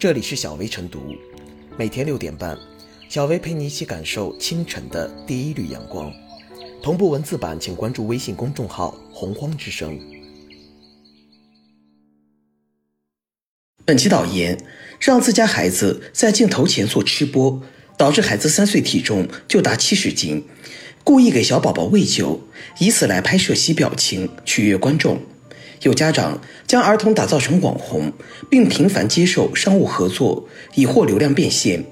这里是小薇晨读，每天六点半，小薇陪你一起感受清晨的第一缕阳光。同步文字版，请关注微信公众号“洪荒之声”。本期导言：让自家孩子在镜头前做吃播，导致孩子三岁体重就达七十斤，故意给小宝宝喂酒，以此来拍摄其表情，取悦观众。有家长将儿童打造成网红，并频繁接受商务合作，以获流量变现。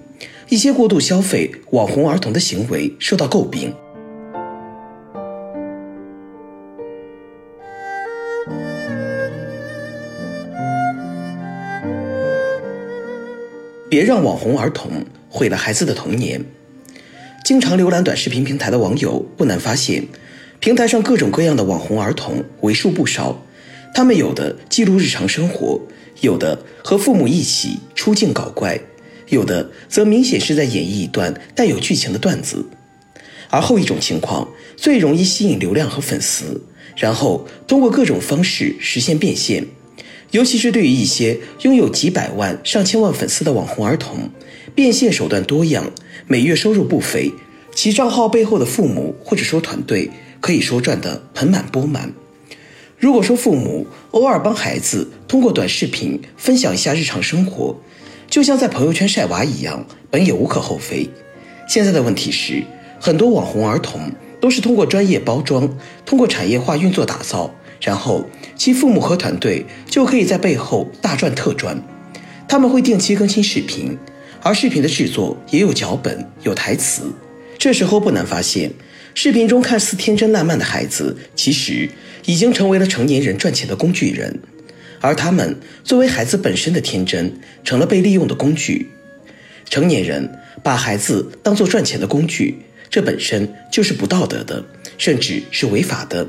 一些过度消费网红儿童的行为受到诟病。别让网红儿童毁了孩子的童年。经常浏览短视频平台的网友不难发现，平台上各种各样的网红儿童为数不少。他们有的记录日常生活，有的和父母一起出镜搞怪，有的则明显是在演绎一段带有剧情的段子。而后一种情况最容易吸引流量和粉丝，然后通过各种方式实现变现。尤其是对于一些拥有几百万、上千万粉丝的网红儿童，变现手段多样，每月收入不菲，其账号背后的父母或者说团队可以说赚得盆满钵满。如果说父母偶尔帮孩子通过短视频分享一下日常生活，就像在朋友圈晒娃一样，本也无可厚非。现在的问题是，很多网红儿童都是通过专业包装、通过产业化运作打造，然后其父母和团队就可以在背后大赚特赚。他们会定期更新视频，而视频的制作也有脚本、有台词。这时候不难发现，视频中看似天真烂漫的孩子，其实。已经成为了成年人赚钱的工具人，而他们作为孩子本身的天真，成了被利用的工具。成年人把孩子当做赚钱的工具，这本身就是不道德的，甚至是违法的。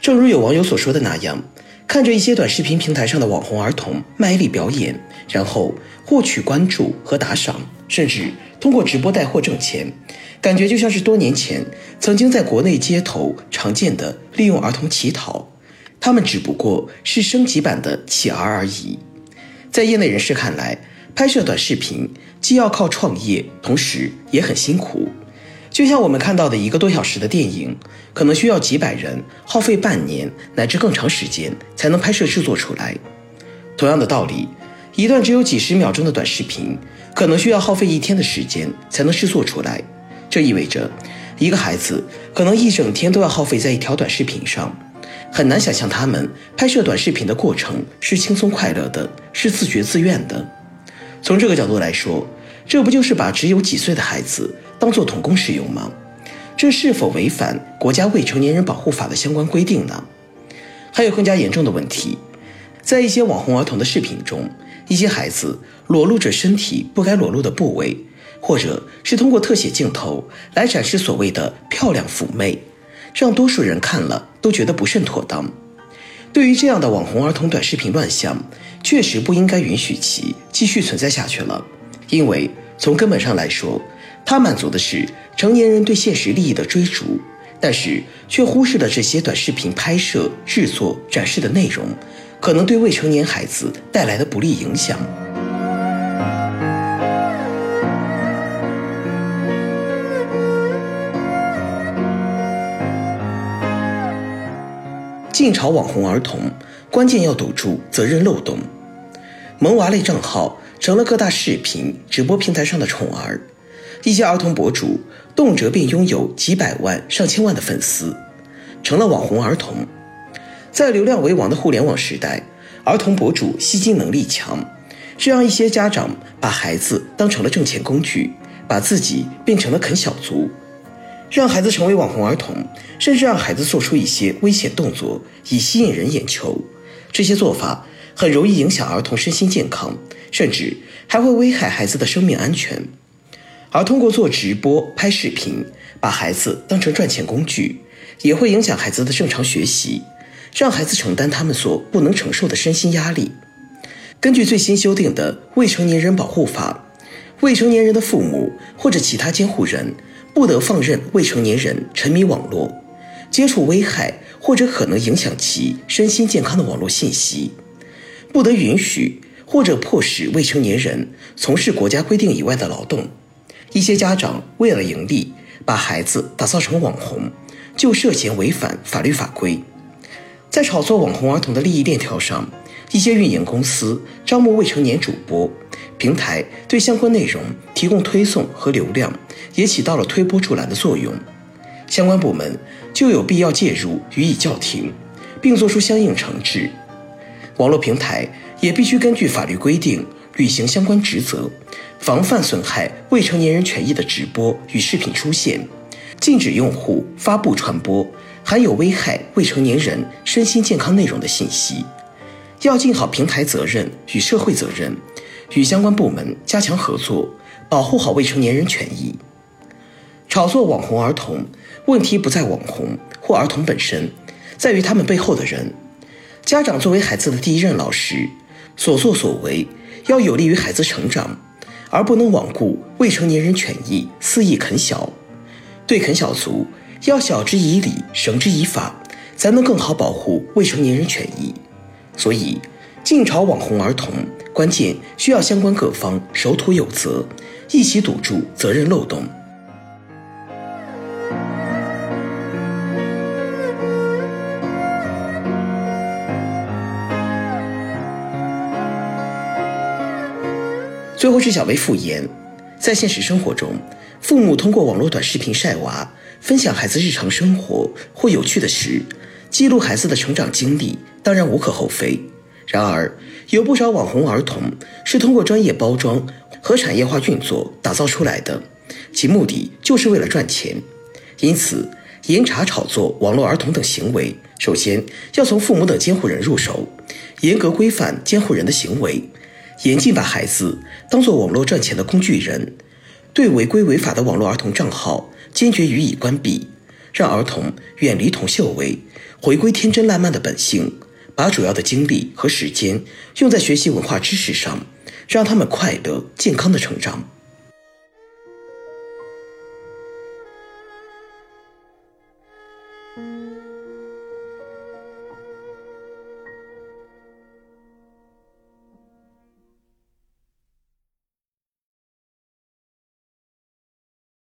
正如有网友所说的那样，看着一些短视频平台上的网红儿童卖力表演，然后获取关注和打赏，甚至通过直播带货挣钱。感觉就像是多年前曾经在国内街头常见的利用儿童乞讨，他们只不过是升级版的企儿而已。在业内人士看来，拍摄短视频既要靠创业，同时也很辛苦。就像我们看到的一个多小时的电影，可能需要几百人耗费半年乃至更长时间才能拍摄制作出来。同样的道理，一段只有几十秒钟的短视频，可能需要耗费一天的时间才能制作出来。这意味着，一个孩子可能一整天都要耗费在一条短视频上，很难想象他们拍摄短视频的过程是轻松快乐的，是自觉自愿的。从这个角度来说，这不就是把只有几岁的孩子当做童工使用吗？这是否违反国家未成年人保护法的相关规定呢？还有更加严重的问题，在一些网红儿童的视频中，一些孩子裸露着身体不该裸露的部位。或者是通过特写镜头来展示所谓的漂亮妩媚，让多数人看了都觉得不甚妥当。对于这样的网红儿童短视频乱象，确实不应该允许其继续存在下去了。因为从根本上来说，它满足的是成年人对现实利益的追逐，但是却忽视了这些短视频拍摄、制作、展示的内容可能对未成年孩子带来的不利影响。禁炒网红儿童，关键要堵住责任漏洞。萌娃类账号成了各大视频直播平台上的宠儿，一些儿童博主动辄便拥有几百万、上千万的粉丝，成了网红儿童。在流量为王的互联网时代，儿童博主吸金能力强，这让一些家长把孩子当成了挣钱工具，把自己变成了啃小卒。让孩子成为网红儿童，甚至让孩子做出一些危险动作以吸引人眼球，这些做法很容易影响儿童身心健康，甚至还会危害孩子的生命安全。而通过做直播、拍视频，把孩子当成赚钱工具，也会影响孩子的正常学习，让孩子承担他们所不能承受的身心压力。根据最新修订的《未成年人保护法》，未成年人的父母或者其他监护人。不得放任未成年人沉迷网络，接触危害或者可能影响其身心健康的网络信息；不得允许或者迫使未成年人从事国家规定以外的劳动。一些家长为了盈利，把孩子打造成网红，就涉嫌违反法律法规。在炒作网红儿童的利益链条上，一些运营公司招募未成年主播，平台对相关内容提供推送和流量，也起到了推波助澜的作用。相关部门就有必要介入予以叫停，并作出相应惩治。网络平台也必须根据法律规定履行相关职责，防范损害未成年人权益的直播与视频出现，禁止用户发布传播含有危害未成年人身心健康内容的信息。要尽好平台责任与社会责任，与相关部门加强合作，保护好未成年人权益。炒作网红儿童问题不在网红或儿童本身，在于他们背后的人。家长作为孩子的第一任老师，所作所为要有利于孩子成长，而不能罔顾未成年人权益肆意啃小。对啃小族要晓之以理，绳之以法，才能更好保护未成年人权益。所以，晋朝网红儿童，关键需要相关各方守土有责，一起堵住责任漏洞。最后是小薇复言，在现实生活中，父母通过网络短视频晒娃，分享孩子日常生活或有趣的事，记录孩子的成长经历。当然无可厚非，然而有不少网红儿童是通过专业包装和产业化运作打造出来的，其目的就是为了赚钱。因此，严查炒作网络儿童等行为，首先要从父母等监护人入手，严格规范监护人的行为，严禁把孩子当做网络赚钱的工具人，对违规违法的网络儿童账号坚决予以关闭，让儿童远离铜臭味，回归天真烂漫的本性。把主要的精力和时间用在学习文化知识上让他们快乐健康的成长。